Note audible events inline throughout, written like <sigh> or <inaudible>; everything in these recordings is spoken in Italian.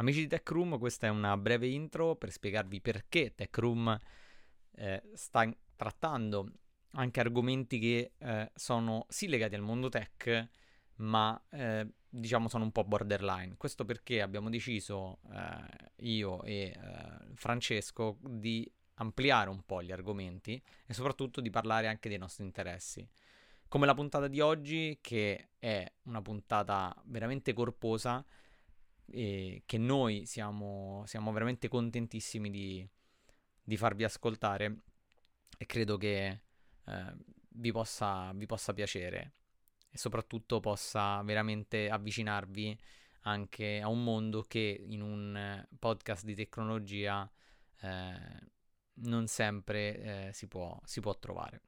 Amici di Tech Room, questa è una breve intro per spiegarvi perché Tech Room eh, sta trattando anche argomenti che eh, sono sì legati al mondo tech, ma eh, diciamo sono un po' borderline. Questo perché abbiamo deciso eh, io e eh, Francesco di ampliare un po' gli argomenti e soprattutto di parlare anche dei nostri interessi. Come la puntata di oggi, che è una puntata veramente corposa e che noi siamo, siamo veramente contentissimi di, di, farvi ascoltare e credo che eh, vi, possa, vi possa piacere e soprattutto possa veramente avvicinarvi anche a un mondo che in un podcast di tecnologia eh, non sempre eh, si, può, si può trovare.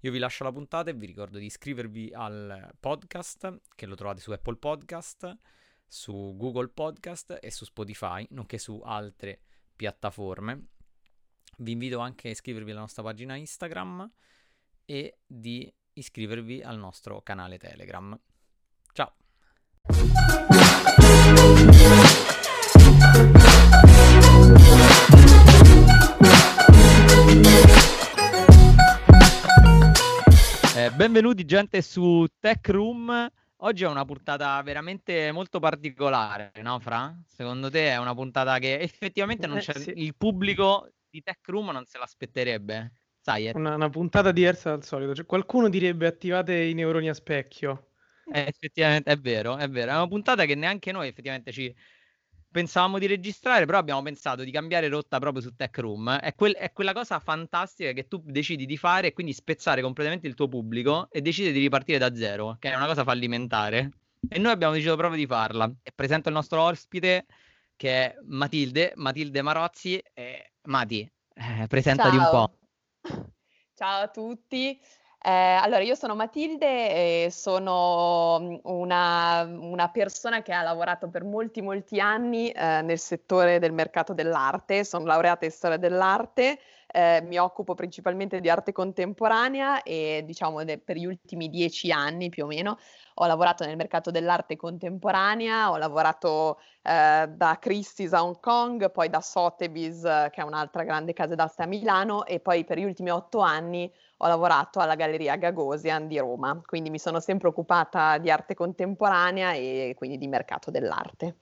Io vi lascio la puntata e vi ricordo di iscrivervi al podcast che lo trovate su Apple Podcast su Google Podcast e su Spotify, nonché su altre piattaforme. Vi invito anche a iscrivervi alla nostra pagina Instagram e di iscrivervi al nostro canale Telegram. Ciao! Eh, benvenuti gente su Tech Room Oggi è una puntata veramente molto particolare, no, Fra? Secondo te è una puntata che effettivamente non eh, sì. il pubblico di Tech Room non se l'aspetterebbe. Sai, è... una, una, puntata diversa dal solito. Cioè, qualcuno direbbe attivate i neuroni a specchio. Eh, effettivamente è vero, è vero. È una puntata che neanche noi effettivamente ci pensavamo di registrare, però abbiamo pensato di cambiare rotta proprio su Tech Room. È, quel, è, quella cosa fantastica che tu decidi di fare e quindi spezzare completamente il tuo pubblico e decidi di ripartire da zero, che è una cosa fallimentare. E noi abbiamo deciso proprio di farla. E presento il nostro ospite che è Matilde, Matilde Marozzi. E Mati, eh, presentati Ciao. un po'. Ciao a tutti. Eh, allora, io sono Matilde e sono mm, una, una, persona che ha lavorato per molti, molti anni eh, nel settore del mercato dell'arte. Sono laureata in storia dell'arte, eh, mi occupo principalmente di arte contemporanea e diciamo de- per gli ultimi dieci anni più o meno ho lavorato nel mercato dell'arte contemporanea, ho lavorato eh, da Christie's a Hong Kong, poi da Sotheby's, che è un'altra grande casa d'arte a Milano, e poi per gli ultimi otto anni ho lavorato alla Galleria Gagosian di Roma, quindi mi sono sempre occupata di arte contemporanea e quindi di mercato dell'arte.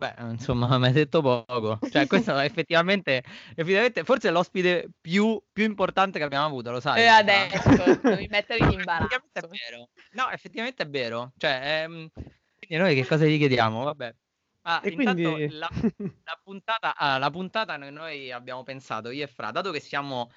Beh, <laughs> insomma, mi hai detto poco. Cioè, <laughs> questo effettivamente, effettivamente, forse è l'ospite più, più, importante che abbiamo avuto, lo sai? E adesso, devi mettere in imbarazzo. <laughs> Effettivamente è vero. No, effettivamente è vero. Cioè, ehm, quindi noi che cosa gli chiediamo? Vabbè. Ah, e quindi... la, la, puntata, ah, la puntata noi, noi abbiamo pensato, io e Fra, dato che siamo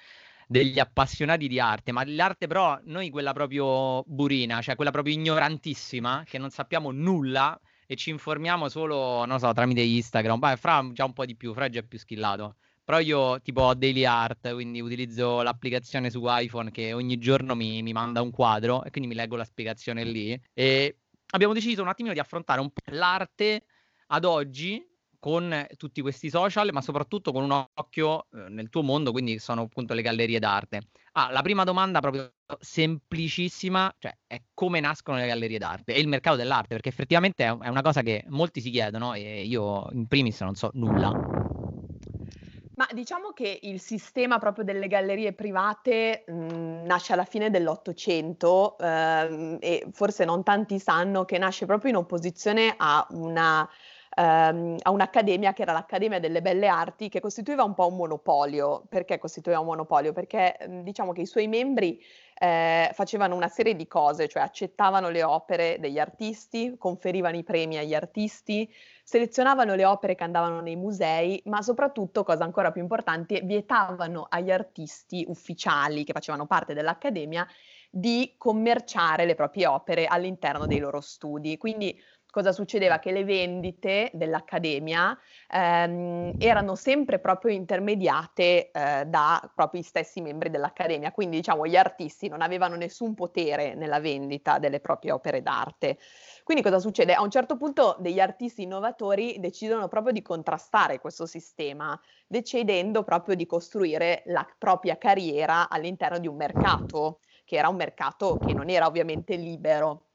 degli appassionati di arte, ma l'arte però noi quella proprio burina, cioè quella proprio ignorantissima, che non sappiamo nulla, e ci informiamo solo, non so, tramite Instagram. Beh, Fra già un po' di più, Fra già è più skillato. Però io tipo ho Daily Art, quindi utilizzo l'applicazione su iPhone che ogni giorno mi, mi manda un quadro e quindi mi leggo la spiegazione lì. E abbiamo deciso un attimino di affrontare un po' l'arte ad oggi con tutti questi social, ma soprattutto con un occhio eh, nel tuo mondo, quindi sono appunto le gallerie d'arte. Ah, la prima domanda proprio semplicissima, cioè è come nascono le gallerie d'arte e il mercato dell'arte, perché effettivamente è, una cosa che molti si chiedono e io in primis non so nulla. Ma diciamo che il sistema proprio delle gallerie private mh, nasce alla fine dell'Ottocento ehm, e forse non tanti sanno che nasce proprio in opposizione a una ehm, a un'accademia che era l'Accademia delle Belle Arti, che costituiva un po' un monopolio. Perché costituiva un monopolio? Perché diciamo che i suoi membri eh, facevano una serie di cose, cioè accettavano le opere degli artisti, conferivano i premi agli artisti, selezionavano le opere che andavano nei musei, ma soprattutto, cosa ancora più importante, vietavano agli artisti ufficiali che facevano parte dell'Accademia di commerciare le proprie opere all'interno dei loro studi. Quindi cosa succedeva? Che le vendite dell'Accademia ehm, erano sempre proprio intermediate eh, da proprio gli stessi membri dell'Accademia, quindi diciamo gli artisti non avevano nessun potere nella vendita delle proprie opere d'arte. Quindi cosa succede? A un certo punto degli artisti innovatori decidono proprio di contrastare questo sistema, decidendo proprio di costruire la propria carriera all'interno di un mercato, che era un mercato che non era ovviamente libero.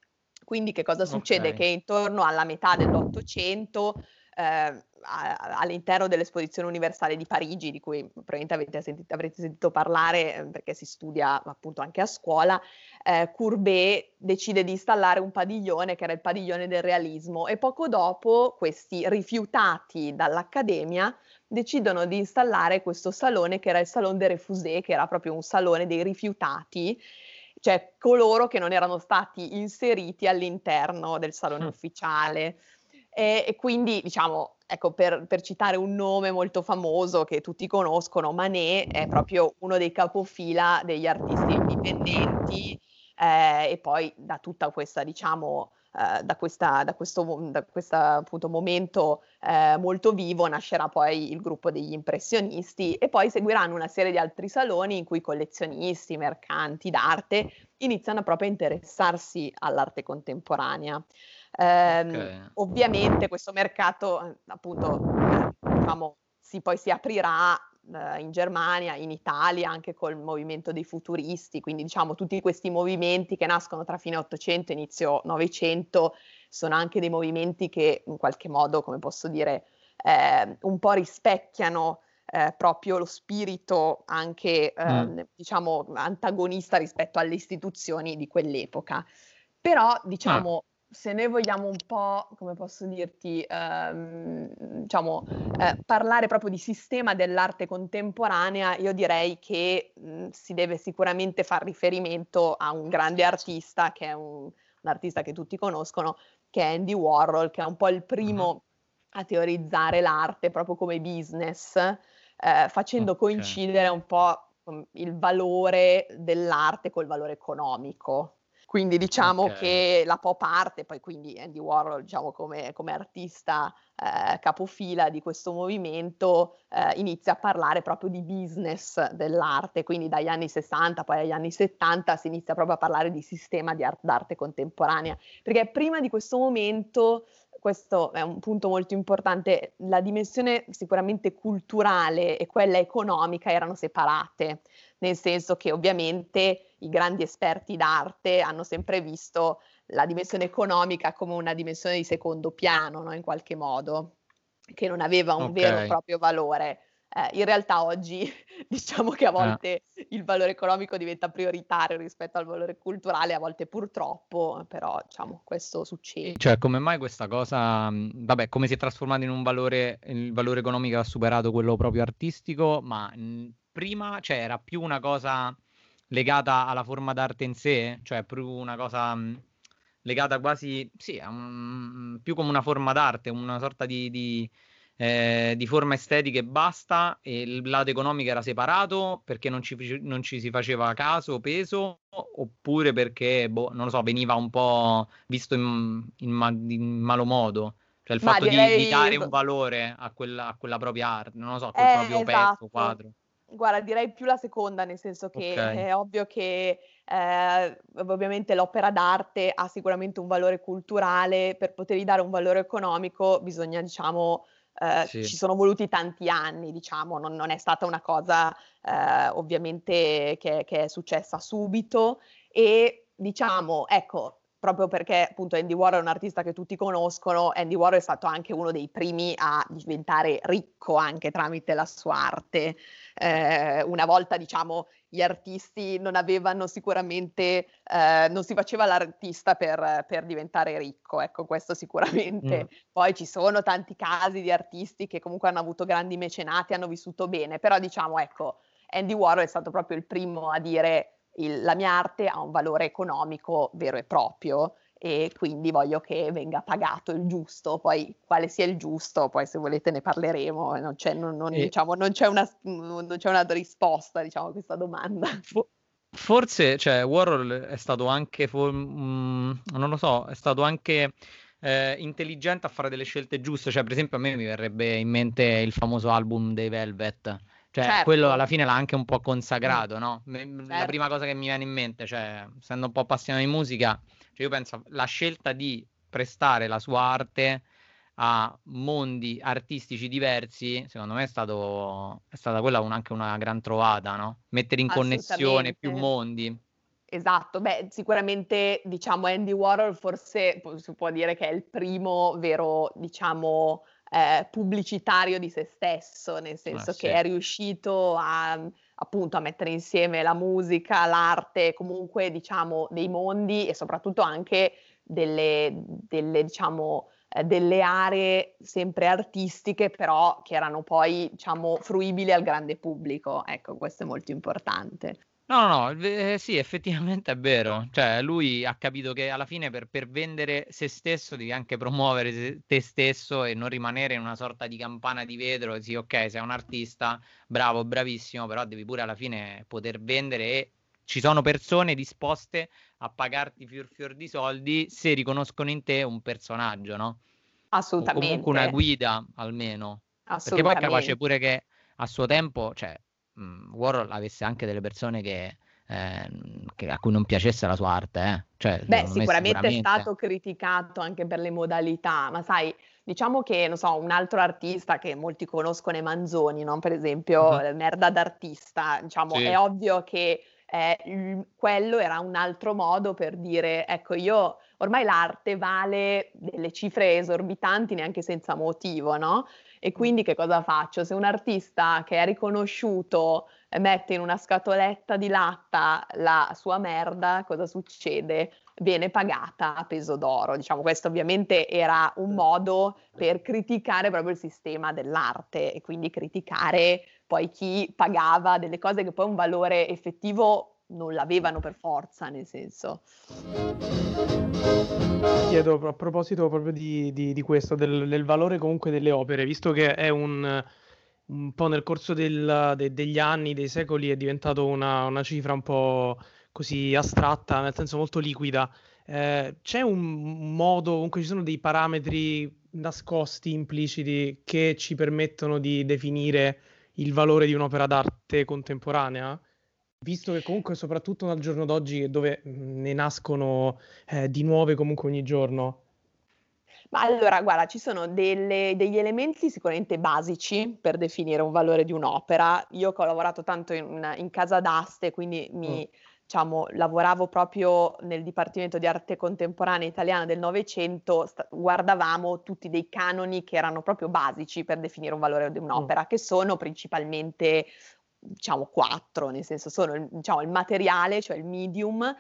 Quindi che cosa succede? Okay. Che intorno alla metà dell'Ottocento eh, all'interno dell'esposizione universale di Parigi, di cui probabilmente avete sentito, avrete sentito parlare eh, perché si studia appunto anche a scuola, eh, Courbet decide di installare un padiglione che era il padiglione del realismo e poco dopo questi rifiutati dall'Accademia decidono di installare questo salone che era il Salon des Refusés, che era proprio un salone dei rifiutati cioè coloro che non erano stati inseriti all'interno del salone mm. ufficiale. E, e, quindi, diciamo, ecco, per, per, citare un nome molto famoso che tutti conoscono, Manet è proprio uno dei capofila degli artisti indipendenti eh, e poi da tutta questa, diciamo, eh, da, questa, da, questo, da questo appunto, momento eh, molto vivo nascerà poi il gruppo degli impressionisti e poi seguiranno una serie di altri saloni in cui collezionisti, mercanti d'arte iniziano proprio a interessarsi all'arte contemporanea. Eh, okay. Ovviamente questo mercato, appunto, diciamo, si, poi si aprirà eh, in Germania, in Italia, anche col movimento dei futuristi, quindi diciamo tutti questi movimenti che nascono tra fine 800 e inizio 900 sono anche dei movimenti che in qualche modo, come posso dire, eh, un po' rispecchiano eh, proprio lo spirito anche, eh, mm. diciamo, antagonista rispetto alle istituzioni di quell'epoca. Però, diciamo, ah se noi vogliamo un po', come posso dirti, ehm, diciamo, eh, parlare proprio di sistema dell'arte contemporanea, io direi che mh, mhmm, si deve sicuramente fare riferimento a un grande artista, che è un, un, artista che tutti conoscono, che è Andy Warhol, che è un po' il primo a teorizzare l'arte proprio come business, eh, facendo okay. coincidere un po' il valore dell'arte col valore economico. Quindi diciamo okay. che la pop art, e poi quindi Andy Warhol diciamo come, come artista eh, capofila di questo movimento, eh, inizia a parlare proprio di business dell'arte, quindi dagli anni 60 poi agli anni 70 si inizia proprio a parlare di sistema di art- d'arte contemporanea, perché prima di questo momento questo è un punto molto importante, la dimensione sicuramente culturale e quella economica erano separate, nel senso che ovviamente i grandi esperti d'arte hanno sempre visto la dimensione economica come una dimensione di secondo piano, no? in qualche modo, che non aveva un okay. vero e proprio valore. Eh, in realtà oggi <laughs> diciamo che a eh. volte eh. il valore economico diventa prioritario rispetto al valore culturale, a volte purtroppo, però diciamo questo succede. Cioè come mai questa cosa, vabbè, come si è trasformato in un valore, il valore economico ha superato quello proprio artistico, ma mh, prima cioè, era più una cosa legata alla forma d'arte in sé, cioè più una cosa mh, legata quasi, sì, un, più come una forma d'arte, una sorta di, di eh, di forma estetica e basta, e il lato economico era separato perché non ci, non ci si faceva caso o peso, oppure perché, boh, non lo so, veniva un po' visto in, in, ma- in malo modo. Cioè il fatto direi... di, dare un valore a quella, a quella propria arte, non lo so, quel eh, proprio esatto. pezzo, quadro. Guarda, direi più la seconda, nel senso che okay. è ovvio che eh, ovviamente l'opera d'arte ha sicuramente un valore culturale, per potergli dare un valore economico bisogna, diciamo, eh, sì. ci sono voluti tanti anni, diciamo, non, non è stata una cosa eh, ovviamente che, che, è successa subito e diciamo, ecco, proprio perché appunto Andy Warhol è un artista che tutti conoscono, Andy Warhol è stato anche uno dei primi a diventare ricco anche tramite la sua arte. Eh, una volta, diciamo, gli artisti non avevano sicuramente, eh, non si faceva l'artista per, per, diventare ricco, ecco, questo sicuramente. Mm. Poi ci sono tanti casi di artisti che comunque hanno avuto grandi mecenati, hanno vissuto bene, però diciamo, ecco, Andy Warhol è stato proprio il primo a dire il, la mia arte ha un valore economico vero e proprio e quindi voglio che venga pagato il giusto, poi quale sia il giusto, poi se volete ne parleremo, non c'è, non, non, e... diciamo, non c'è, una, non c'è una risposta diciamo, a questa domanda. <laughs> Forse, cioè, Warhol è stato anche, for- mm, non lo so, è stato anche eh, intelligente a fare delle scelte giuste. Cioè, per esempio, a me mi verrebbe in mente il famoso album dei Velvet. Cioè, certo. quello alla fine l'ha anche un po' consacrato, no? Certo. La prima cosa che mi viene in mente, cioè, essendo un po' appassionato di musica, cioè io penso la scelta di prestare la sua arte a mondi artistici diversi, secondo me è, stato, è stata quella un, anche una gran trovata, no? Mettere in connessione più mondi. Esatto, beh, sicuramente diciamo Andy Warhol forse si può dire che è il primo vero, diciamo, eh, pubblicitario di se stesso, nel senso ah, che è riuscito a appunto a mettere insieme la musica, l'arte, comunque diciamo dei mondi e soprattutto anche delle, delle diciamo eh, delle aree sempre artistiche, però che erano poi diciamo fruibili al grande pubblico. Ecco, questo è molto importante. No, no, no, eh, sì, effettivamente è vero. Cioè, lui ha capito che alla fine per, per vendere se stesso devi anche promuovere te stesso e non rimanere in una sorta di campana di vetro. Sì, ok, sei un artista, bravo, bravissimo, però devi pure alla fine poter vendere e ci sono persone disposte a pagarti fior fior di soldi se riconoscono in te un personaggio, no? Assolutamente. O comunque una guida, almeno. Perché poi è capace pure che a suo tempo, cioè, mh, Warhol avesse anche delle persone che, eh, che, a cui non piacesse la sua arte. Eh. Cioè, Beh, sicuramente, sicuramente, è stato criticato anche per le modalità, ma sai, diciamo che, non so, un altro artista che molti conoscono è Manzoni, no? per esempio, uh-huh. Merda d'artista, diciamo, sì. è ovvio che eh, quello era un altro modo per dire, ecco, io ormai l'arte vale delle cifre esorbitanti neanche senza motivo, no? E quindi che cosa faccio? Se un artista che è riconosciuto mette in una scatoletta di latta la sua merda, cosa succede? Viene pagata a peso d'oro. Diciamo, questo ovviamente era un modo per criticare proprio il sistema dell'arte e quindi criticare poi chi pagava delle cose che poi un valore effettivo non l'avevano per forza, nel senso. Chiedo a proposito proprio di, di, di questo, del, del, valore comunque delle opere, visto che è un, un po' nel corso del, de, degli anni, dei secoli, è diventato una, una, cifra un po' così astratta, nel senso molto liquida. Eh, c'è un modo, comunque ci sono dei parametri nascosti, impliciti, che ci permettono di definire il valore di un'opera d'arte contemporanea? Visto che comunque soprattutto al giorno d'oggi dove mhmm, ne nascono eh, di nuove comunque ogni giorno. Ma allora, guarda, ci sono delle, degli elementi sicuramente basici per definire un valore di un'opera. Io che ho lavorato tanto in, in casa d'aste, quindi mi, mm. diciamo, lavoravo proprio nel Dipartimento di Arte Contemporanea Italiana del Novecento, sta- guardavamo tutti dei canoni che erano proprio basici per definire un valore di un'opera, mm. che sono principalmente diciamo quattro, nel senso sono il, diciamo, il materiale, cioè il medium,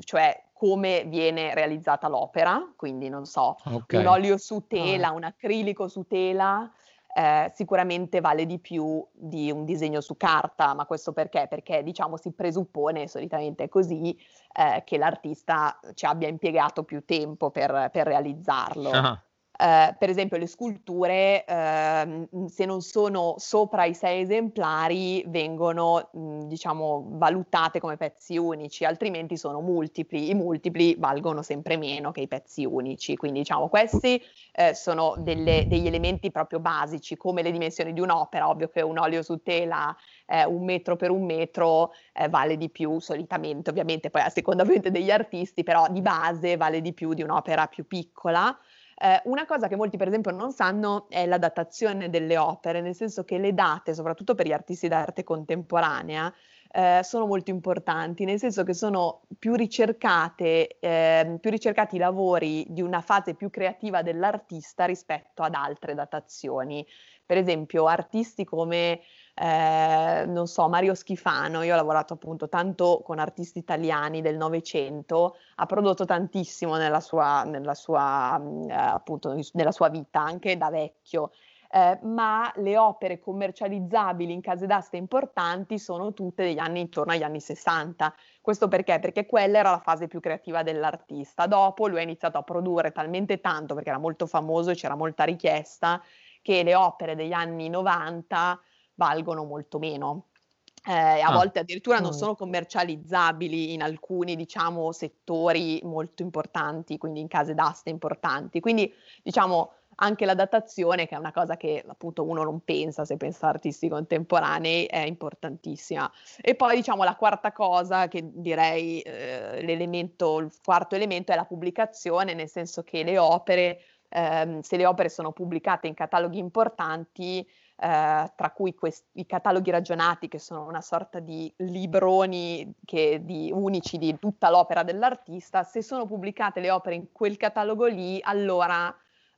cioè come viene realizzata l'opera, quindi non so, okay. un olio su tela, ah. un acrilico su tela, eh, sicuramente vale di più di un disegno su carta, ma questo perché? Perché diciamo si presuppone, solitamente è così, eh, che l'artista ci abbia impiegato più tempo per, per realizzarlo. Ah. Eh, per esempio le sculture, eh, se non sono sopra i sei esemplari, vengono mh, diciamo valutate come pezzi unici, altrimenti sono multipli. I multipli valgono sempre meno che i pezzi unici. Quindi diciamo questi eh, sono delle, degli elementi proprio basici, come le dimensioni di un'opera. Ovvio che un olio su tela eh, un metro per un metro eh, vale di più solitamente, ovviamente poi a seconda degli artisti, però di base vale di più di un'opera più piccola. Eh, una cosa che molti per esempio non sanno è la datazione delle opere, nel senso che le date, soprattutto per gli artisti d'arte contemporanea, eh, sono molto importanti, nel senso che sono più, ricercate, eh, più ricercati i lavori di una fase più creativa dell'artista rispetto ad altre datazioni. Per esempio, artisti come eh, non so, Mario Schifano, io ho lavorato appunto tanto con artisti italiani del Novecento, ha prodotto tantissimo nella sua, nella sua, eh, appunto, nella sua vita, anche da vecchio. Eh, ma le opere commercializzabili in case d'aste importanti sono tutte degli anni intorno agli anni 60. Questo perché? Perché quella era la fase più creativa dell'artista. Dopo lui ha iniziato a produrre talmente tanto perché era molto famoso e c'era molta richiesta che le opere degli anni 90 valgono molto meno. eh, a ah. volte addirittura non sono commercializzabili in alcuni, diciamo, settori molto importanti, quindi in case d'aste importanti. Quindi, diciamo, anche la datazione, che è una cosa che appunto uno non pensa se pensa a artisti contemporanei, è importantissima. E poi diciamo la quarta cosa che direi eh, l'elemento, il quarto elemento è la pubblicazione, nel senso che le opere, ehm, se le opere sono pubblicate in cataloghi importanti, eh, tra cui questi, i cataloghi ragionati, che sono una sorta di libroni che, di, unici di tutta l'opera dell'artista, se sono pubblicate le opere in quel catalogo lì, allora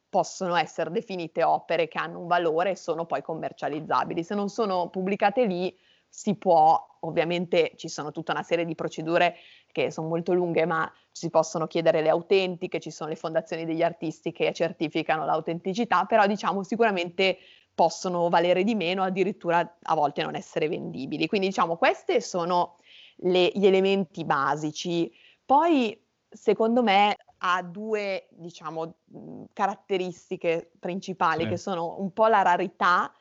possono essere definite opere che hanno un valore e sono poi commercializzabili. Se non sono pubblicate lì, si può, ovviamente ci sono tutta una serie di procedure che sono molto lunghe, ma si possono chiedere le autentiche, ci sono le fondazioni degli artisti che certificano l'autenticità, però diciamo sicuramente possono valere di meno, addirittura a volte non essere vendibili. Quindi diciamo questi sono le, gli elementi basici. Poi secondo me ha due diciamo caratteristiche principali sì. che sono un po' la rarità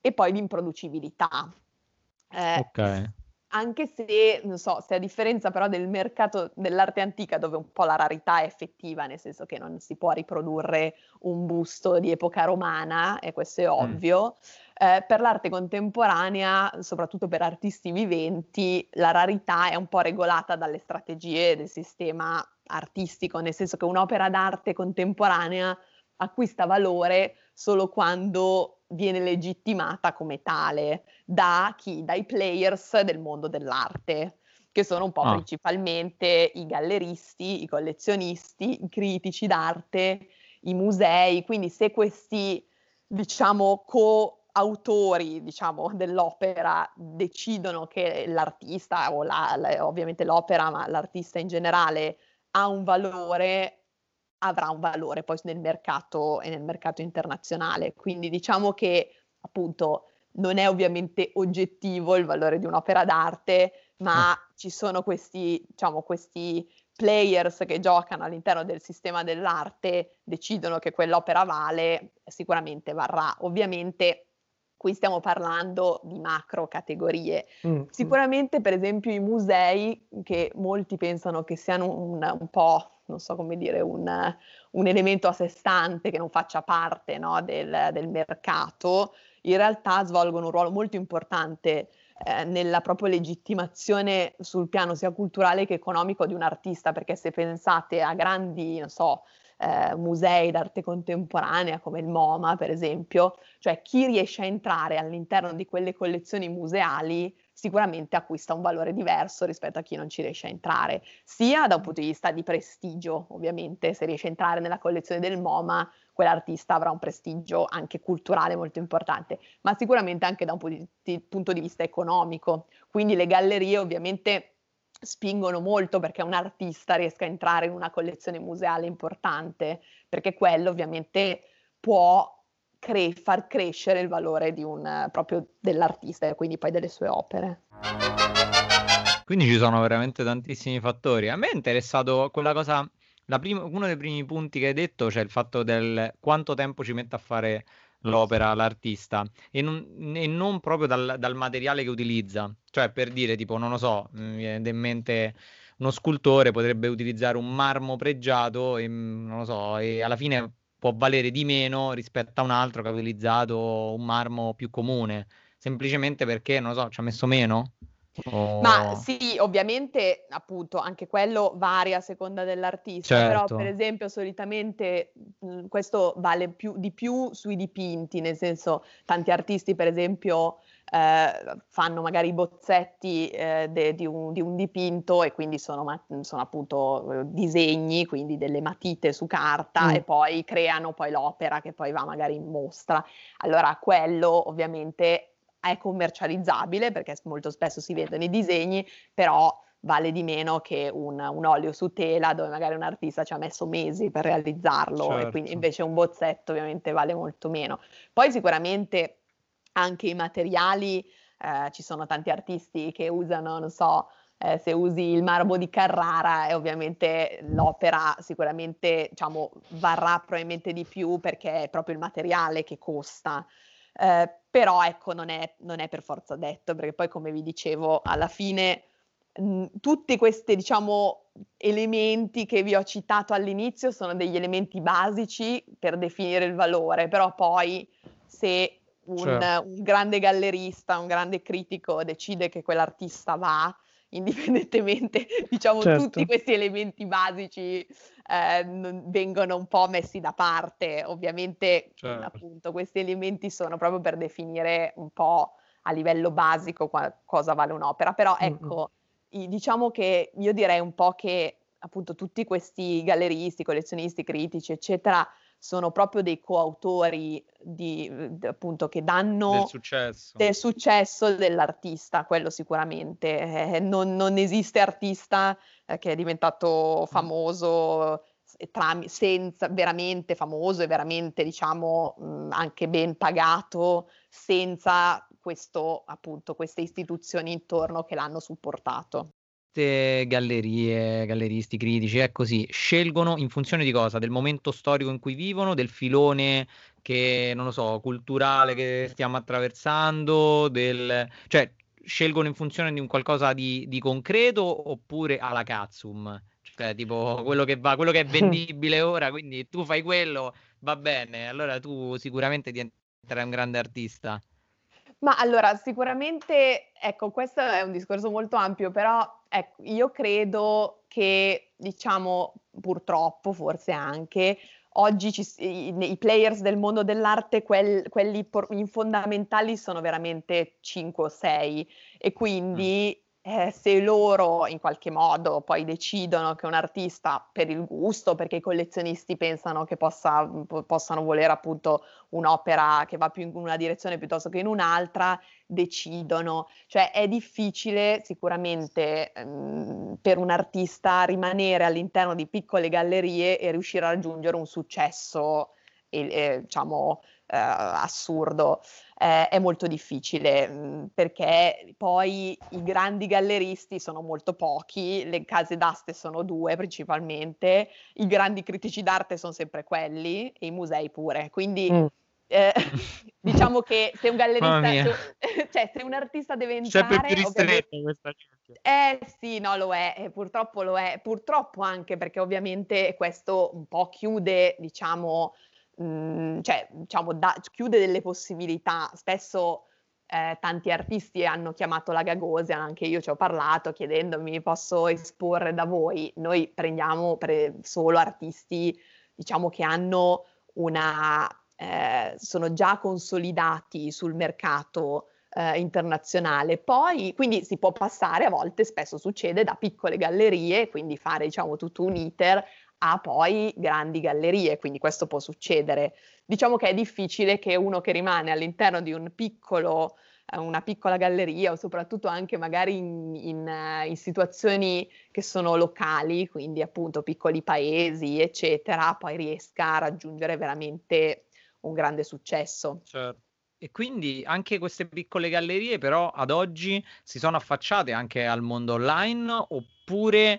e poi l'improducibilità. Eh, ok anche se, non so, se a differenza però del mercato dell'arte antica dove un po' la rarità è effettiva, nel senso che non si può riprodurre un busto di epoca romana, e questo è mm. ovvio, mm. eh, per l'arte contemporanea, soprattutto per artisti viventi, la rarità è un po' regolata dalle strategie del sistema artistico, nel senso che un'opera d'arte contemporanea acquista valore solo quando viene legittimata come tale da chi? Dai players del mondo dell'arte, che sono un po' ah. principalmente i galleristi, i collezionisti, i critici d'arte, i musei. Quindi se questi, diciamo, coautori diciamo, dell'opera decidono che l'artista o la, la, ovviamente l'opera, ma l'artista in generale ha un valore, avrà un valore poi nel mercato e nel mercato internazionale. Quindi diciamo che appunto non è ovviamente oggettivo il valore di un'opera d'arte, ma mm. ci sono questi, diciamo, questi players che giocano all'interno del sistema dell'arte, decidono che quell'opera vale, sicuramente varrà. Ovviamente qui stiamo parlando di macro categorie. Mm. Sicuramente, per esempio, i musei, che molti pensano che siano un, un po' non so come dire, un, un, elemento a sé stante che non faccia parte no, del, del, mercato, in realtà svolgono un ruolo molto importante eh, nella propria legittimazione sul piano sia culturale che economico di un artista, perché se pensate a grandi, non so, eh, musei d'arte contemporanea come il MoMA, per esempio, cioè chi riesce a entrare all'interno di quelle collezioni museali sicuramente acquista un valore diverso rispetto a chi non ci riesce a entrare, sia da un punto di vista di prestigio, ovviamente, se riesce a entrare nella collezione del MoMA, quell'artista avrà un prestigio anche culturale molto importante, ma sicuramente anche da un punto di vista economico. Quindi le gallerie ovviamente spingono molto perché un artista riesca a entrare in una collezione museale importante, perché quello ovviamente può cre- far crescere il valore un, proprio dell'artista e quindi poi delle sue opere. Quindi ci sono veramente tantissimi fattori. A me è interessato quella cosa, prim- uno dei primi punti che hai detto, cioè il fatto del quanto tempo ci mette a fare l'opera, l'artista, e non, e non proprio dal, dal, materiale che utilizza. Cioè, per dire, tipo, non lo so, mi viene in mente uno scultore potrebbe utilizzare un marmo pregiato e, non lo so, e alla fine può valere di meno rispetto a un altro che ha utilizzato un marmo più comune, semplicemente perché, non lo so, ci ha messo meno? O... Ma sì, ovviamente appunto anche quello varia a seconda dell'artista, certo. però per esempio solitamente mh, questo vale più, di più sui dipinti, nel senso tanti artisti per esempio eh, fanno magari i bozzetti eh, de, di, un, di, un, dipinto e quindi sono, sono appunto eh, disegni, quindi delle matite su carta mm. e poi creano poi l'opera che poi va magari in mostra. Allora quello ovviamente è commercializzabile perché molto spesso si vedono i disegni, però vale di meno che un, un, olio su tela dove magari un artista ci ha messo mesi per realizzarlo certo. e quindi certo. invece un bozzetto ovviamente vale molto meno. Poi sicuramente anche i materiali, eh, ci sono tanti artisti che usano, non so, eh, se usi il marmo di Carrara e ovviamente l'opera sicuramente diciamo, varrà probabilmente di più perché è proprio il materiale che costa. eh, però ecco non è, non è per forza detto, perché poi come vi dicevo alla fine tutti questi diciamo elementi che vi ho citato all'inizio sono degli elementi basici per definire il valore, però poi se un, certo. un grande gallerista, un grande critico decide che quell'artista va, <laughs> indipendentemente, diciamo, certo. tutti questi elementi basici eh, vengono un po' messi da parte. Ovviamente, certo. appunto, questi elementi sono proprio per definire un po' a livello basico qua, cosa vale un'opera. Però ecco, mm-hmm. diciamo che io direi un po' che appunto tutti questi galleristi, collezionisti, critici, eccetera, sono proprio dei coautori di, appunto, che danno del successo. del successo dell'artista, quello sicuramente. Eh, non, non, esiste artista eh, che è diventato mm. famoso tra, senza, veramente famoso e veramente, diciamo, mh, anche ben pagato senza questo, appunto, queste istituzioni intorno che l'hanno supportato gallerie, galleristi, critici, è così, scelgono in funzione di cosa? Del momento storico in cui vivono, del filone che, non lo so, culturale che stiamo attraversando, del... cioè scelgono in funzione di un qualcosa di, di concreto oppure alla cazzum? Cioè, tipo quello che va, quello che è <laughs> vendibile ora, quindi tu fai quello, va bene, allora tu sicuramente diventerai un grande artista. Ma allora, sicuramente, ecco, questo è un discorso molto ampio, però ecco, io credo che, diciamo, purtroppo, forse anche, oggi ci, i, i, players del mondo dell'arte, quel, quelli por, fondamentali sono veramente 5 o 6 e quindi eh, se loro in qualche modo poi decidono che un artista per il gusto, perché i collezionisti pensano che possa, possano volere appunto un'opera che va più in una direzione piuttosto che in un'altra, decidono. Cioè è difficile sicuramente ehm, per un artista rimanere all'interno di piccole gallerie e riuscire a raggiungere un successo, eh, diciamo, eh, assurdo eh, è molto difficile mh, mhmm, perché poi i grandi galleristi sono molto pochi, le case d'aste sono due principalmente, i grandi critici d'arte sono sempre quelli e i musei pure. Quindi mm. eh, <laughs> diciamo che se un gallerista, se, <laughs> cioè se un artista deve entrare... Sempre più ristretto questa. Eh sì, no, lo è, eh, purtroppo lo è, purtroppo anche perché ovviamente questo un po' chiude, diciamo, mh, cioè, diciamo, da, chiude delle possibilità. Spesso eh, tanti artisti hanno chiamato la Gagosian, anche io ci ho parlato chiedendomi posso esporre da voi. Noi prendiamo pre- solo artisti, diciamo, che hanno una, eh, sono già consolidati sul mercato eh, internazionale. Poi, quindi si può passare a volte, spesso succede, da piccole gallerie, quindi fare, diciamo, tutto un iter a poi grandi gallerie, quindi questo può succedere. Diciamo che è difficile che uno che rimane all'interno di un piccolo, eh, una piccola galleria o soprattutto anche magari in, in, eh, in, situazioni che sono locali, quindi appunto piccoli paesi, eccetera, poi riesca a raggiungere veramente un grande successo. Certo. E quindi anche queste piccole gallerie però ad oggi si sono affacciate anche al mondo online oppure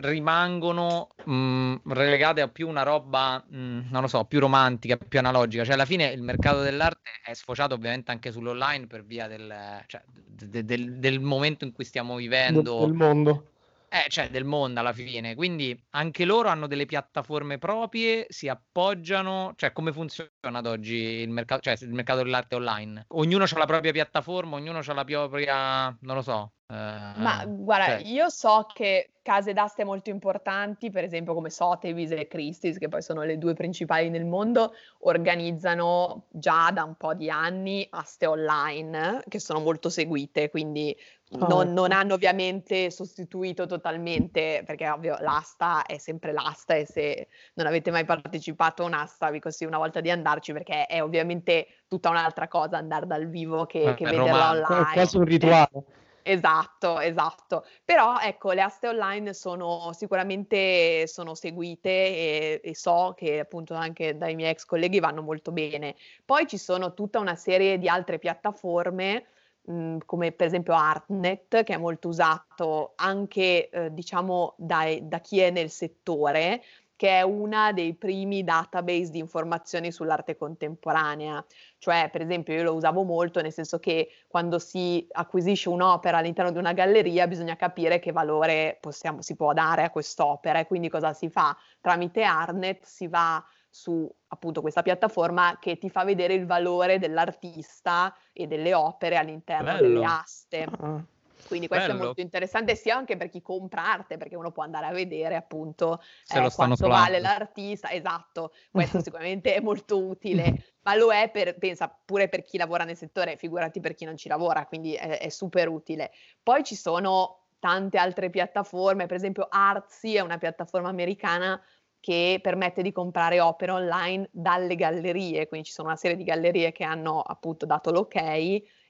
rimangono mh, mm, relegate a più una roba, mh, mm, non lo so, più romantica, più analogica. Cioè, alla fine il mercato dell'arte è sfociato ovviamente anche sull'online per via del, cioè, de- de- del momento in cui stiamo vivendo. Del mondo. Eh, cioè del mondo alla fine. Quindi anche loro hanno delle piattaforme proprie, si appoggiano. Cioè, come funziona ad oggi il mercato, cioè, il mercato dell'arte online? Ognuno ha la propria piattaforma, ognuno ha la propria, non lo so, Ma guarda, cioè... io so che case d'aste molto importanti, per esempio come Sotheby's e Christie's, che poi sono le due principali nel mondo, organizzano già da un po' di anni aste online che sono molto seguite, quindi oh. non, non, hanno ovviamente sostituito totalmente, perché ovvio l'asta è sempre l'asta e se non avete mai partecipato a un'asta vi consiglio una volta di andarci perché è ovviamente tutta un'altra cosa andare dal vivo che, eh, che vederla online. È quasi un rituale. Esatto, esatto. Però ecco, le aste online sono sicuramente sono seguite e, e, so che appunto anche dai miei ex colleghi vanno molto bene. Poi ci sono tutta una serie di altre piattaforme mh, come per esempio Artnet che è molto usato anche eh, diciamo da, da chi è nel settore che è una dei primi database di informazioni sull'arte contemporanea. Cioè, per esempio, io lo usavo molto, nel senso che quando si acquisisce un'opera all'interno di una galleria bisogna capire che valore possiamo, si può dare a quest'opera e quindi cosa si fa? Tramite Arnet si va su appunto questa piattaforma che ti fa vedere il valore dell'artista e delle opere all'interno Bello. delle aste. Ah. Quindi questo Bello. è molto interessante sia anche per chi compra arte, perché uno può andare a vedere appunto Se eh, quanto vale solando. l'artista. Esatto, questo <laughs> sicuramente è molto utile, <laughs> ma lo è per, pensa, pure per chi lavora nel settore, figurati per chi non ci lavora, quindi è, è super utile. Poi ci sono tante altre piattaforme, per esempio Artsy è una piattaforma americana che permette di comprare opere online dalle gallerie, quindi ci sono una serie di gallerie che hanno appunto dato l'ok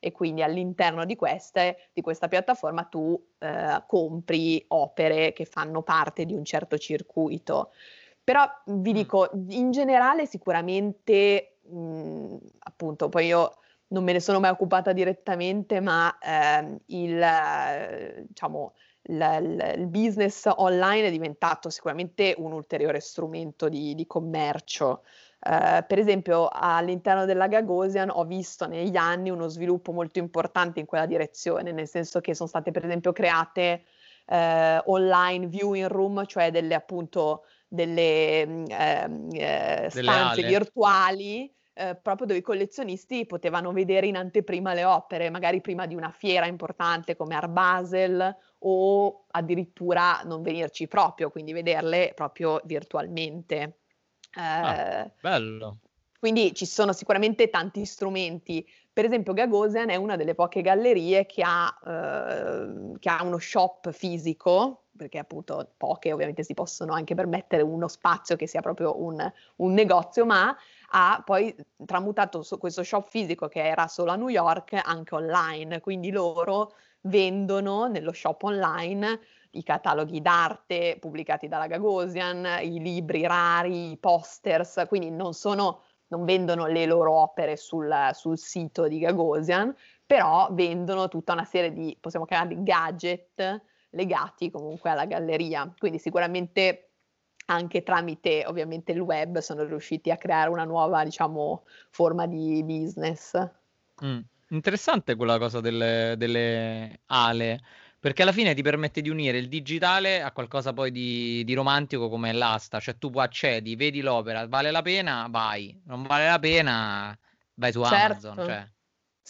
e quindi all'interno di queste, di questa piattaforma tu eh, compri opere che fanno parte di un certo circuito. Però vi Mm. dico, in generale sicuramente, mh, appunto, poi io non me ne sono mai occupata direttamente, ma ehm, il, diciamo, il- il business online è diventato sicuramente un ulteriore strumento di, di commercio. Eh, per esempio, all'interno della Gagosian ho visto negli anni uno sviluppo molto importante in quella direzione, nel senso che sono state per esempio create eh, online viewing room, cioè delle appunto delle Delle stanze ale. virtuali proprio dove i collezionisti potevano vedere in anteprima le opere, magari prima di una fiera importante come Art Basel o addirittura non venirci proprio, quindi vederle proprio virtualmente. Ah. Eh, Bello. quindi ci sono sicuramente tanti strumenti. Per esempio, Gagosian è una delle poche gallerie che ha, eh, che ha uno shop fisico, perché appunto poche ovviamente si possono anche permettere uno spazio che sia proprio un, un negozio, ma ha poi tramutato questo shop fisico che era solo a New York anche online. Quindi loro vendono nello shop online i cataloghi d'arte pubblicati dalla Gagosian, i libri rari, i posters, quindi non sono non vendono le loro opere sul, sul sito di Gagosian, però vendono tutta una serie di, possiamo chiamarli gadget legati comunque alla galleria. Quindi sicuramente anche tramite ovviamente il web sono riusciti a creare una nuova, diciamo, forma di business. Mm. Interessante quella cosa delle, delle ale, perché alla fine ti permette di unire il digitale a qualcosa poi di, di romantico come l'asta, cioè tu accedi, vedi l'opera, vale la pena, vai, non vale la pena, vai su Amazon, Certo. cioè.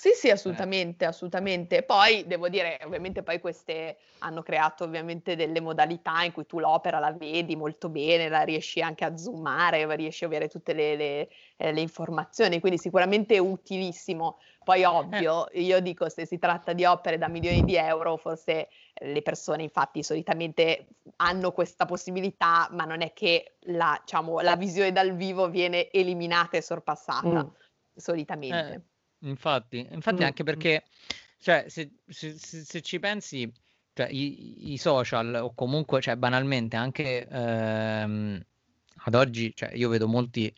Sì, sì, assolutamente, assolutamente. Poi devo dire, ovviamente poi queste hanno creato ovviamente delle modalità in cui tu l'opera la vedi molto bene, la riesci anche a zoomare, riesci a avere tutte le, le, eh, le informazioni, quindi sicuramente utilissimo. Poi ovvio, io dico se si tratta di opere da milioni di euro, forse le persone infatti solitamente hanno questa possibilità, ma non è che la, diciamo, la visione dal vivo viene eliminata e sorpassata, Mm. solitamente. Eh, infatti, infatti Mm, anche mm. perché, cioè, se, se- se- se ci pensi, cioè, i, i social o comunque, cioè, banalmente, anche ehm, ad oggi, cioè, io vedo molti,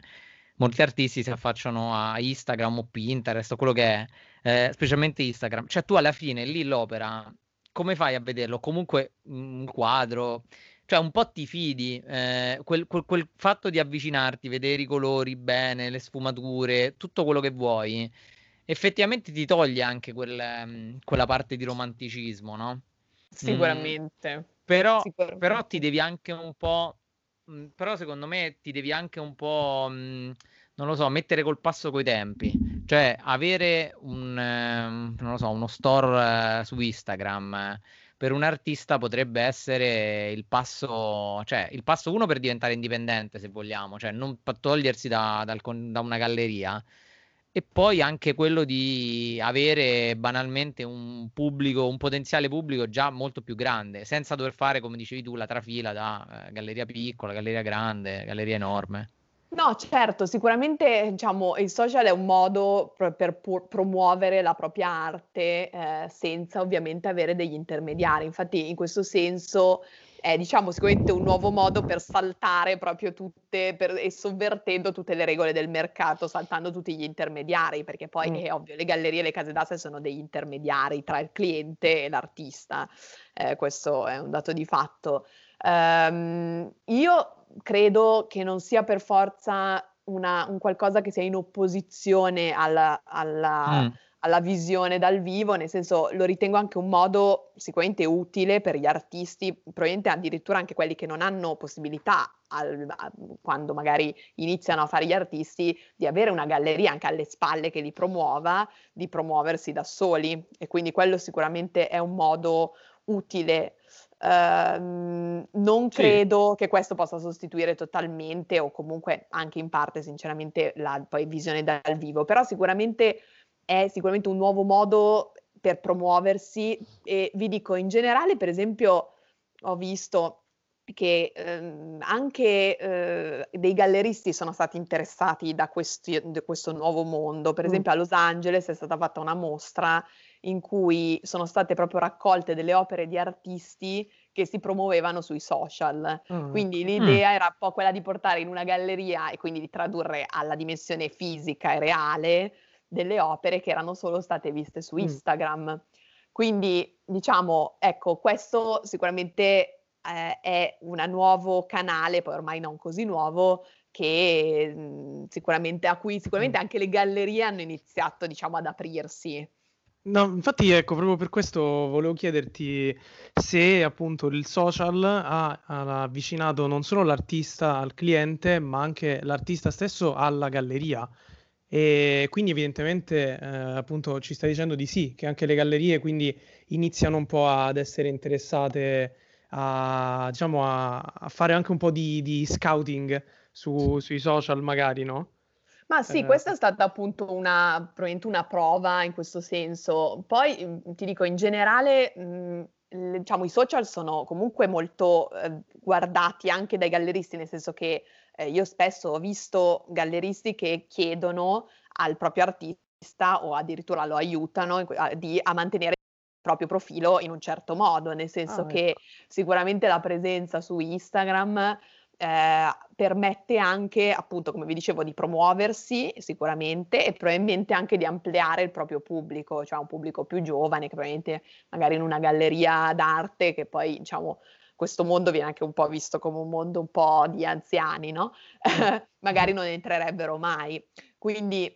molti artisti si affacciano a Instagram o Pinterest o quello che è, eh, specialmente Instagram. Cioè, tu alla fine lì l'opera, come fai a vederlo? Comunque un quadro, cioè un po' ti fidi, eh, quel, quel- quel fatto di avvicinarti, vedere i colori bene, le sfumature, tutto quello che vuoi, effettivamente ti toglie anche quel, ehm, quella parte di romanticismo, no? Sicuramente. Però, Sicuramente. però ti devi anche un po', mh, però secondo me ti devi anche un po', mh, non lo so, mettere col passo coi tempi, cioè avere un, ehm, non lo so, uno store eh, su Instagram eh, per un artista potrebbe essere il passo, cioè il passo uno per diventare indipendente, se vogliamo, cioè non togliersi da, dal da una galleria. E poi anche quello di avere banalmente un pubblico, un potenziale pubblico già molto più grande, senza dover fare, come dicevi tu, la trafila da eh, galleria piccola, galleria grande, galleria enorme. No, certo, sicuramente diciamo, il social è un modo pro- per pu- promuovere la propria arte eh, senza ovviamente avere degli intermediari. Infatti, in questo senso è diciamo, sicuramente un nuovo modo per saltare proprio tutte per- e sovvertendo tutte le regole del mercato, saltando tutti gli intermediari, perché poi Mm. è ovvio, le gallerie e le case d'aste sono degli intermediari tra il cliente e l'artista. Eh, questo è un dato di fatto. Ehm, io credo che non sia per forza una, un qualcosa che sia in opposizione alla, alla, mm. Alla, visione dal vivo, nel senso lo ritengo anche un modo sicuramente utile per gli artisti, probabilmente addirittura anche quelli che non hanno possibilità al, a, quando magari iniziano a fare gli artisti, di avere una galleria anche alle spalle che li promuova, di promuoversi da soli e quindi quello sicuramente è un modo utile Uh, non sì. credo che questo possa sostituire totalmente o comunque anche in parte sinceramente la poi, visione dal vivo, però sicuramente è sicuramente un nuovo modo per promuoversi e vi dico in generale per esempio ho visto che ehm, anche eh, dei galleristi sono stati interessati da, questi, da questo nuovo mondo. Per mm. esempio a Los Angeles è stata fatta una mostra in cui sono state proprio raccolte delle opere di artisti che si promuovevano sui social. Mm. Quindi l'idea mm. era un po' quella di portare in una galleria e quindi di tradurre alla dimensione fisica e reale delle opere che erano solo state viste su mm. Instagram. Quindi diciamo, ecco, questo sicuramente eh, è un nuovo canale, poi ormai non così nuovo, che mh, mhmm, sicuramente, a cui sicuramente anche le gallerie hanno iniziato diciamo, ad aprirsi. No, infatti ecco, proprio per questo volevo chiederti se appunto il social ha, ha avvicinato non solo l'artista al cliente, ma anche l'artista stesso alla galleria. E quindi evidentemente eh, appunto ci stai dicendo di sì, che anche le gallerie quindi iniziano un po' ad essere interessate a, diciamo, a, a fare anche un po' di, di scouting su, sui social magari, no? Ma sì, eh, questa è stata appunto una, una prova in questo senso. Poi mhmm, ti dico, in generale, mh, mhmm, diciamo, i social sono comunque molto eh, guardati anche dai galleristi, nel senso che eh, io spesso ho visto galleristi che chiedono al proprio artista o addirittura lo aiutano a, di, a mantenere il proprio profilo in un certo modo, nel senso ah, che ecco. sicuramente la presenza su Instagram eh, permette anche, appunto, come vi dicevo, di promuoversi sicuramente e probabilmente anche di ampliare il proprio pubblico, cioè un pubblico più giovane che probabilmente magari in una galleria d'arte che poi, diciamo, questo mondo viene anche un po' visto come un mondo un po' di anziani, no? Mm. <laughs> magari non entrerebbero mai. Quindi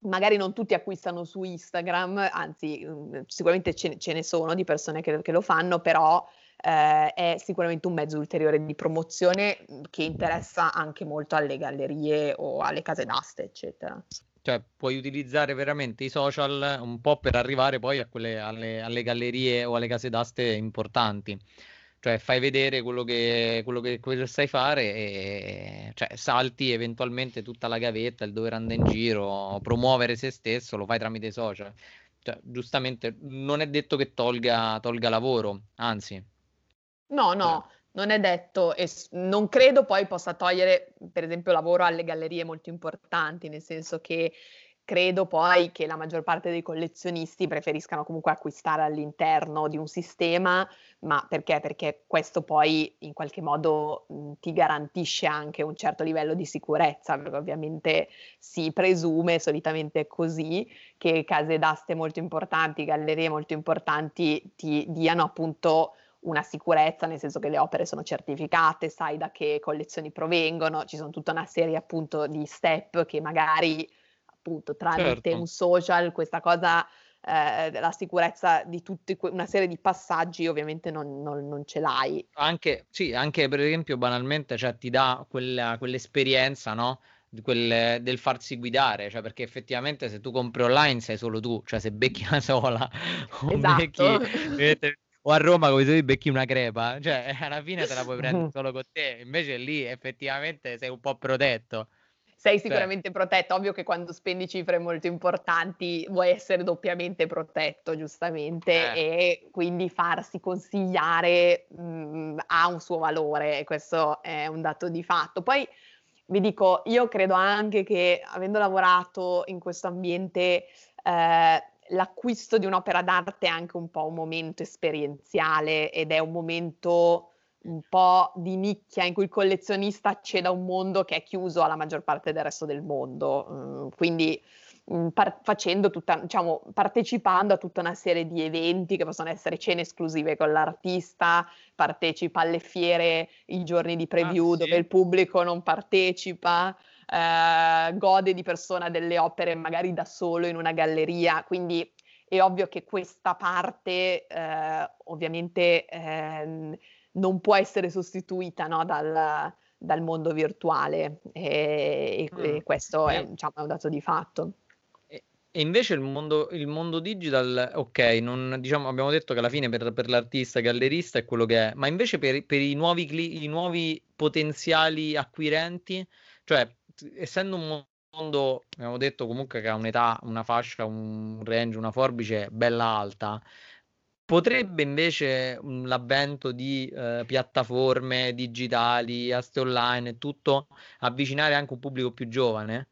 magari non tutti acquistano su Instagram, anzi mm, sicuramente ce, ce ne sono di persone che, che lo fanno, però eh, è sicuramente un mezzo ulteriore di promozione mhmm, che interessa anche molto alle gallerie o alle case d'aste, eccetera. Cioè, puoi utilizzare veramente i social un po' per arrivare poi a quelle, alle, alle gallerie o alle case d'aste importanti cioè fai vedere quello che, quello che, quello che sai fare e cioè, salti eventualmente tutta la gavetta, il dover andare in giro, promuovere se stesso, lo fai tramite i social. Cioè, giustamente non è detto che tolga, tolga lavoro, anzi, No, no, non è detto e non credo poi possa togliere, per esempio, lavoro alle gallerie molto importanti, nel senso che credo poi che la maggior parte dei collezionisti preferiscano comunque acquistare all'interno di un sistema, ma perché? Perché questo poi in qualche modo mh, ti garantisce anche un certo livello di sicurezza, perché ovviamente si presume solitamente così che case d'aste molto importanti, gallerie molto importanti ti diano appunto una sicurezza, nel senso che le opere sono certificate, sai da che collezioni provengono, ci sono tutta una serie appunto di step che magari appunto tramite certo. un social questa cosa, eh, la sicurezza di tutti, una serie di passaggi ovviamente non, non, non ce l'hai. Anche, sì, anche per esempio banalmente cioè, ti dà quella, quell'esperienza, no? Quel, del farsi guidare, cioè perché effettivamente se tu compri online sei solo tu, cioè se becchi una sola o esatto. becchi o a Roma come se tu becchi una crepa, cioè <laughs> alla fine te la puoi prendere <laughs> solo con te, invece lì effettivamente sei un po' protetto. Sei sicuramente cioè. protetto, ovvio che quando spendi cifre molto importanti vuoi essere doppiamente protetto, giustamente, eh. e quindi farsi consigliare mh, mhmm, ha un suo valore, questo è un dato di fatto. Poi vi dico, io credo anche che avendo lavorato in questo ambiente eh, l'acquisto di un'opera d'arte è anche un po' un momento esperienziale ed è un momento un po' di nicchia in cui il collezionista accede a un mondo che è chiuso alla maggior parte del resto del mondo. Mm, quindi mm, par- facendo tutta, diciamo, partecipando a tutta una serie di eventi che possono essere cene esclusive con l'artista, partecipa alle fiere i giorni di preview ah, sì. dove il pubblico non partecipa, eh, gode di persona delle opere magari da solo in una galleria, quindi è ovvio che questa parte eh, ovviamente eh, non può essere sostituita no, dal, dal, mondo virtuale e, mm. e questo è, diciamo, è un dato di fatto. E invece il mondo, il mondo digital, ok, non, diciamo, abbiamo detto che alla fine per, per l'artista gallerista è quello che è, ma invece per, per i, nuovi cli, i nuovi potenziali acquirenti, cioè essendo un mondo, abbiamo detto comunque che ha un'età, una fascia, un range, una forbice bella alta, potrebbe invece l'avvento di eh, piattaforme digitali, aste online e tutto avvicinare anche un pubblico più giovane?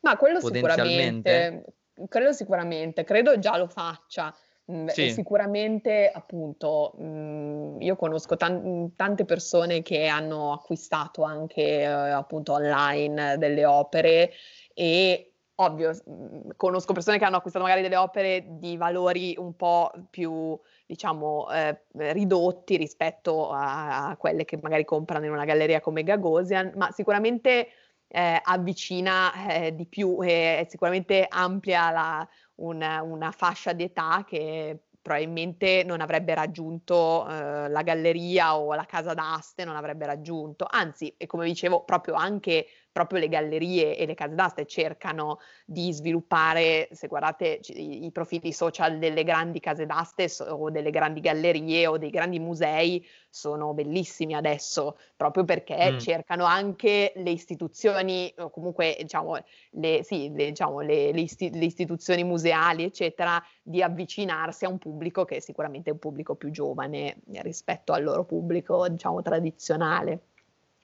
Ma quello sicuramente, quello sicuramente, credo già lo faccia. Mm, sì. Sicuramente, appunto, mh, io conosco tan- tante persone che hanno acquistato anche eh, appunto online delle opere e ovvio, mm, conosco persone che hanno acquistato magari delle opere di valori un po' più, diciamo, eh, ridotti rispetto a, a, quelle che magari comprano in una galleria come Gagosian, ma sicuramente eh, avvicina eh, di più e sicuramente amplia la, una, una fascia di età che probabilmente non avrebbe raggiunto eh, la galleria o la casa d'aste, non avrebbe raggiunto. Anzi, e come dicevo, proprio anche proprio le gallerie e le case d'aste cercano di sviluppare, se guardate i, i profili social delle grandi case d'aste so, o delle grandi gallerie o dei grandi musei, sono bellissimi adesso, proprio perché mm. cercano anche le istituzioni, o comunque diciamo, le, sì, le, diciamo, le, le, isti- le istituzioni museali, eccetera, di avvicinarsi a un pubblico che è sicuramente un pubblico più giovane rispetto al loro pubblico, diciamo, tradizionale.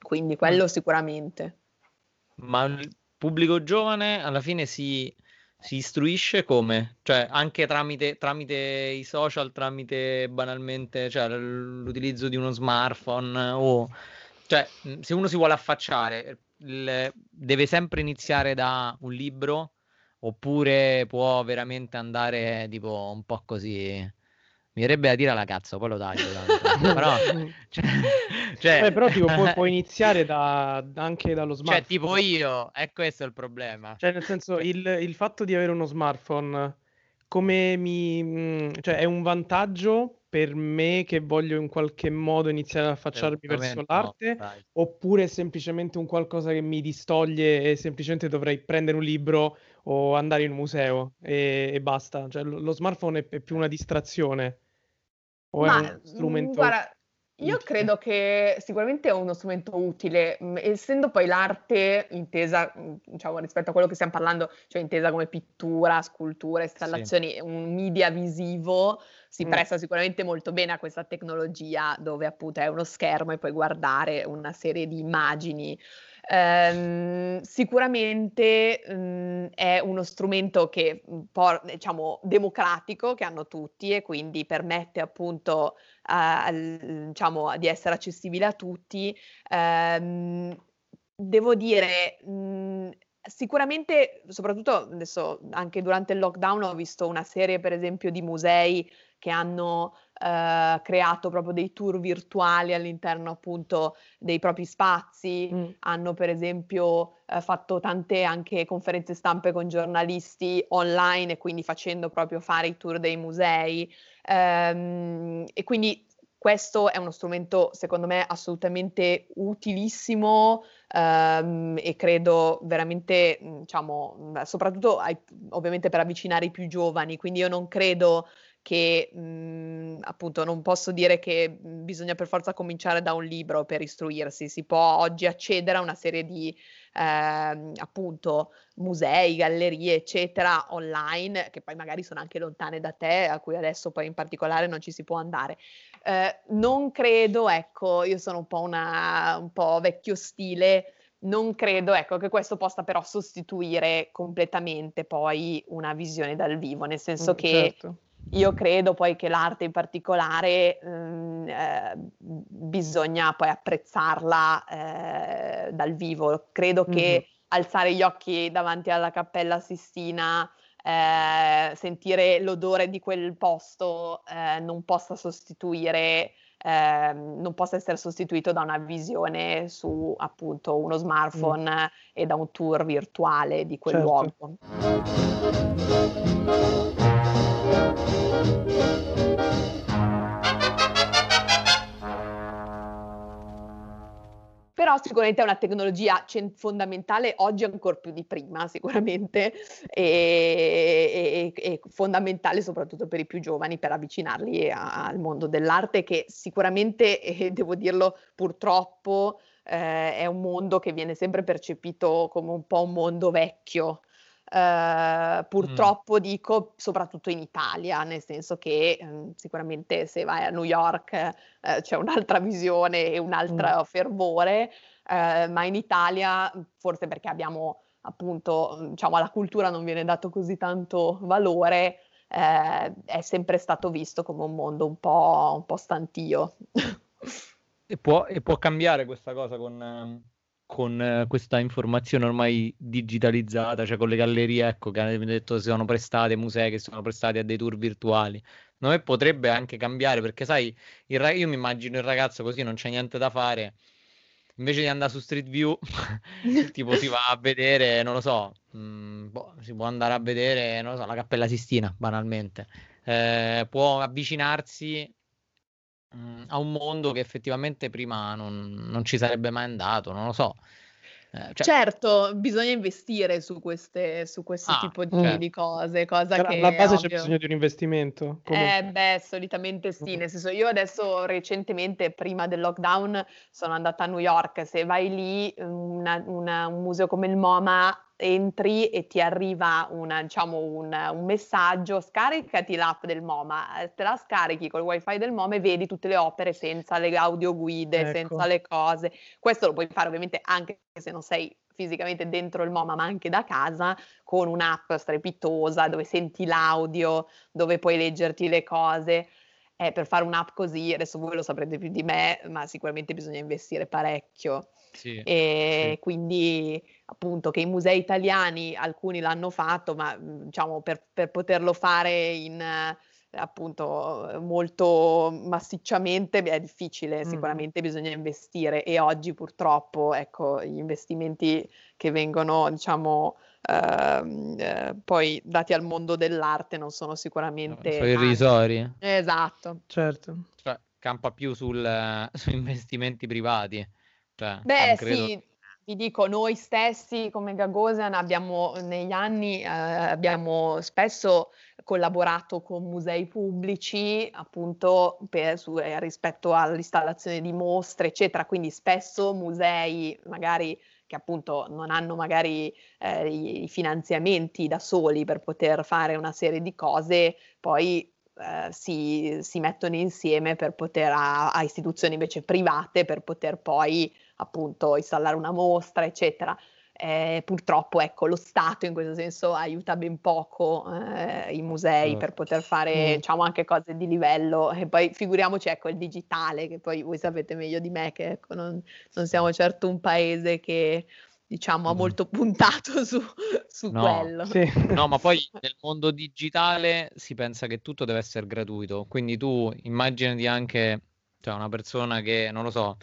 Quindi quello mm. sicuramente. Ma il pubblico giovane alla fine si, si istruisce come? Cioè, anche tramite, tramite, i social, tramite banalmente cioè, l'utilizzo di uno smartphone o... Cioè, se uno si vuole affacciare, il, deve sempre iniziare da un libro oppure può veramente andare tipo un po' così mi verrebbe da dire alla cazzo, poi lo taglio. <laughs> però, cioè, cioè... Beh, però tipo, puoi, puoi <laughs> iniziare da, anche dallo smartphone. Cioè, tipo io, è questo il problema. Cioè, nel senso, il, il fatto di avere uno smartphone, come mi... Mm, cioè, è un vantaggio per me che voglio in qualche modo iniziare ad affacciarmi verso l'arte, no, oppure è semplicemente un qualcosa che mi distoglie e semplicemente dovrei prendere un libro o andare in un museo e, e basta. Cioè, lo, lo smartphone è, è più una distrazione. O Ma, è un strumento... Guarda, io credo che sicuramente è uno strumento utile, essendo poi l'arte intesa, diciamo, rispetto a quello che stiamo parlando, cioè intesa come pittura, scultura, installazioni, sì. un media visivo, si mm. presta sicuramente molto bene a questa tecnologia dove appunto è uno schermo e puoi guardare una serie di immagini. Ehm, sicuramente mhmm, è uno strumento che un mhmm, po' diciamo democratico che hanno tutti e quindi permette appunto uh, diciamo di essere accessibile a tutti. Ehm, devo dire mh, mhmm, sicuramente soprattutto adesso anche durante il lockdown ho visto una serie per esempio di musei che hanno eh, creato proprio dei tour virtuali all'interno appunto dei propri spazi, mm. hanno per esempio eh, fatto tante anche conferenze stampe con giornalisti online e quindi facendo proprio fare i tour dei musei ehm, e quindi questo è uno strumento secondo me assolutamente utilissimo ehm, e credo veramente, diciamo, soprattutto ai, ovviamente per avvicinare i più giovani, quindi io non credo che mh, mhmm, appunto non posso dire che mhmm, bisogna per forza cominciare da un libro per istruirsi, si può oggi accedere a una serie di eh, appunto musei, gallerie, eccetera, online, che poi magari sono anche lontane da te, a cui adesso poi in particolare non ci si può andare. Eh, non credo, ecco, io sono un po' una un po' vecchio stile, non credo ecco, che questo possa però sostituire completamente poi una visione dal vivo, nel senso mm, che certo. Io credo poi che l'arte in particolare mh, mm, eh, bisogna poi apprezzarla eh, dal vivo. Credo mm-hmm. che alzare gli occhi davanti alla Cappella Sistina, eh, sentire l'odore di quel posto eh, non possa sostituire eh, non possa essere sostituito da una visione su appunto uno smartphone mm. e da un tour virtuale di quel certo. luogo. Però sicuramente è una tecnologia fondamentale oggi ancora più di prima sicuramente e, e, e, fondamentale soprattutto per i più giovani per avvicinarli a- al mondo dell'arte che sicuramente, <laughs> eh, devo dirlo purtroppo, eh, è un mondo che viene sempre percepito come un po' un mondo vecchio. Uh, purtroppo mm. dico soprattutto in Italia, nel senso che um, sicuramente se vai a New York uh, c'è un'altra visione e un altro mm. fervore, uh, ma in Italia forse perché abbiamo appunto, diciamo, alla cultura non viene dato così tanto valore, è sempre stato visto come un mondo un po', un po stantio. <laughs> e, può, e può cambiare questa cosa con... Con eh, questa informazione ormai digitalizzata, cioè con le gallerie, ecco, che avete detto si sono prestate, musei che sono prestati a dei tour virtuali. Secondo me potrebbe anche cambiare, perché sai, rag- io mi immagino il ragazzo così, non c'è niente da fare, invece di andare su Street View, <laughs> tipo si va a vedere, non lo so, mh, mm, boh, si può andare a vedere, non lo so, la Cappella Sistina, banalmente. Eh, può avvicinarsi mh, a un mondo che effettivamente prima non, non, ci sarebbe mai andato, non lo so. Eh, cioè... Certo, bisogna investire su, queste, su questo ah, tipo di, certo. di, cose, cosa che alla base c'è bisogno di un investimento. Come... Eh beh, solitamente sì, nel senso io adesso recentemente, prima del lockdown, sono andata a New York, se vai lì, una, una, un museo come il MoMA entri e ti arriva una, diciamo, un, un, messaggio, scaricati l'app del MoMA, eh, te la scarichi col wifi del MoMA e vedi tutte le opere senza le audioguide, ecco. senza le cose. Questo lo puoi fare ovviamente anche se non sei fisicamente dentro il MoMA, ma anche da casa, con un'app strepitosa dove senti l'audio, dove puoi leggerti le cose. Eh, per fare un'app così, adesso voi lo saprete più di me, ma sicuramente bisogna investire parecchio. Sì, e sì. quindi appunto che i musei italiani, alcuni l'hanno fatto, ma mhmm, diciamo per, per poterlo fare in appunto molto massicciamente è difficile, sicuramente mm. bisogna investire e oggi purtroppo ecco gli investimenti che vengono diciamo Uh, uh, poi dati al mondo dell'arte non sono sicuramente sono irrisori. Esatto. Certo. Cioè campa più sul, <laughs> su investimenti privati cioè, beh credo... sì vi dico, noi stessi come Gagosian abbiamo negli anni eh, abbiamo spesso collaborato con musei pubblici appunto per, su, eh, rispetto all'installazione di mostre, eccetera. Quindi spesso musei magari che appunto non hanno magari eh, i, finanziamenti da soli per poter fare una serie di cose, poi eh, si, si, mettono insieme per poter a, a, istituzioni invece private per poter poi appunto installare una mostra, eccetera. Eh, purtroppo ecco, lo Stato in questo senso aiuta ben poco eh, i musei per poter fare mm. diciamo, anche cose di livello e poi figuriamoci ecco, il digitale che poi voi sapete meglio di me che ecco, non, non siamo certo un paese che diciamo ha molto puntato <laughs> su, su no, quello. Sì. No, ma poi <laughs> nel mondo digitale si pensa che tutto deve essere gratuito, quindi tu immaginati anche cioè, una persona che, non lo so,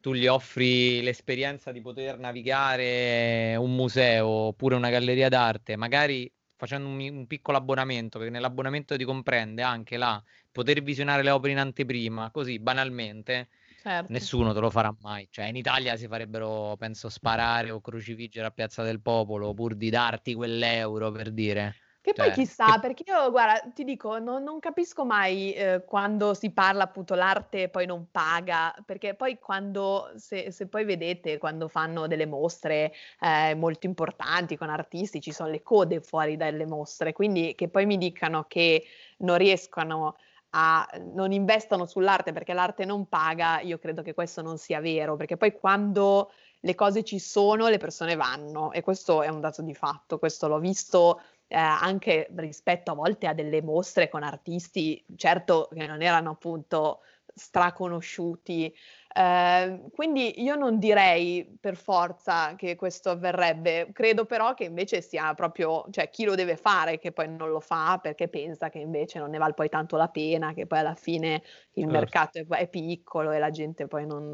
tu gli offri l'esperienza di poter navigare un museo oppure una galleria d'arte, magari facendo un, un, piccolo abbonamento, perché nell'abbonamento ti comprende anche la poter visionare le opere in anteprima, così banalmente, certo. nessuno te lo farà mai. Cioè, in Italia si farebbero, penso, sparare o crocifiggere a Piazza del Popolo pur di darti quell'euro per dire. Che poi cioè, chissà, che... perché io, guarda, ti dico, non, non capisco mai eh, quando si parla appunto l'arte poi non paga, perché poi quando, se, se poi vedete, quando fanno delle mostre eh, molto importanti con artisti, ci sono le code fuori dalle mostre, quindi che poi mi dicano che non riescono a, non investono sull'arte perché l'arte non paga, io credo che questo non sia vero, perché poi quando le cose ci sono, le persone vanno e questo è un dato di fatto, questo l'ho visto eh, anche rispetto a volte a delle mostre con artisti, certo che non erano appunto straconosciuti. Eh, quindi io non direi per forza che questo avverrebbe, credo però che invece sia proprio, cioè chi lo deve fare che poi non lo fa perché pensa che invece non ne vale poi tanto la pena, che poi alla fine il certo. mercato è, è, piccolo e la gente poi non,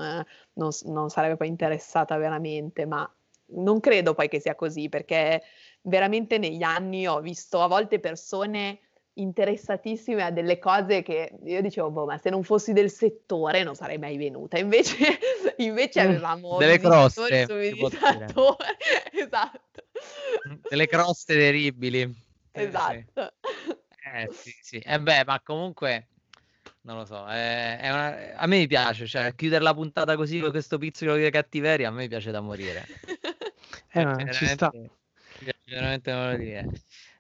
non, non sarebbe poi interessata veramente, ma non credo poi che sia così perché veramente negli anni ho visto a volte persone interessatissime a delle cose che io dicevo, boh, ma se non fossi del settore non sarei mai venuta. Invece, <laughs> invece mm, avevamo delle croste, <laughs> esatto. Mm, delle croste terribili. Esatto. Eh sì, sì. Eh beh, ma comunque non lo so, è, è una... a me piace, cioè chiudere la puntata così con questo pizzolo di cattiveria, a me piace da morire. <laughs> eh, cioè, ci sta. Veramente da morire.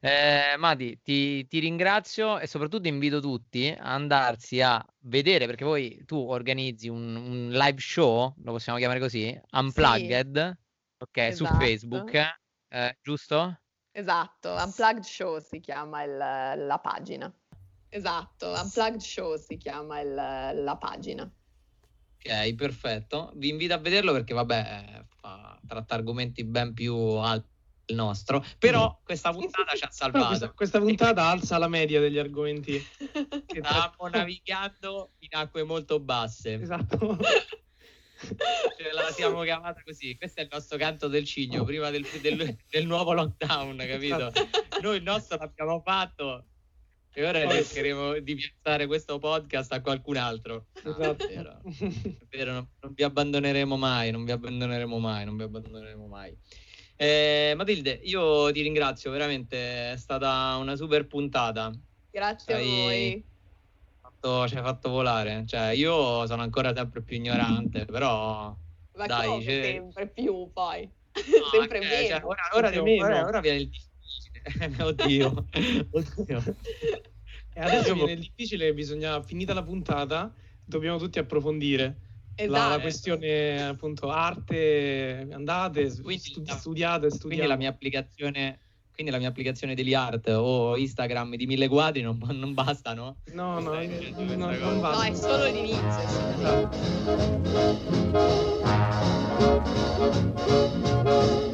Eh, Mati, ti, ti, ringrazio e soprattutto invito tutti a andarsi a vedere perché poi tu organizzi un, un live show, lo possiamo chiamare così, unplugged, sì, ok, esatto. su Facebook, eh, giusto? Esatto, Unplugged Show si chiama il, la pagina. Esatto, Unplugged Show si chiama il, la pagina. Ok, perfetto. Vi invito a vederlo perché, vabbè, fa, tratta argomenti ben più alti il nostro, però questa puntata ci ha salvato. No, questa, questa, puntata <laughs> alza la media degli argomenti. <laughs> Stavamo navigando in acque molto basse. Esatto. <laughs> Ce la siamo chiamata così. Questo è il nostro canto del cigno prima del, del, del nuovo lockdown, capito? Esatto. Noi il nostro l'abbiamo fatto e ora cercheremo di piazzare questo podcast a qualcun altro. Esatto. è vero, è vero non, non, vi abbandoneremo mai, non vi abbandoneremo mai, non vi abbandoneremo mai. Eh, Matilde, io ti ringrazio, veramente è stata una super puntata. Grazie Hai... a voi. Fatto, ci hai fatto volare. Cioè, io sono ancora sempre più ignorante, però... Ma dai, c'è... sempre più poi. No, <laughs> sempre anche, meno. Cioè, ora, ora, devo, ora, ora viene il difficile. <laughs> Oddio. Oddio. <laughs> E adesso viene il difficile, bisogna, finita la puntata, dobbiamo tutti approfondire. Esatto. La, la, questione appunto arte, andate, quindi, studi- studiate, studiate. Quindi la mia applicazione quindi la mia applicazione degli art o Instagram di mille quadri non, non basta, no? No, no, no, non, non basta. No, è solo l'inizio. È solo esatto.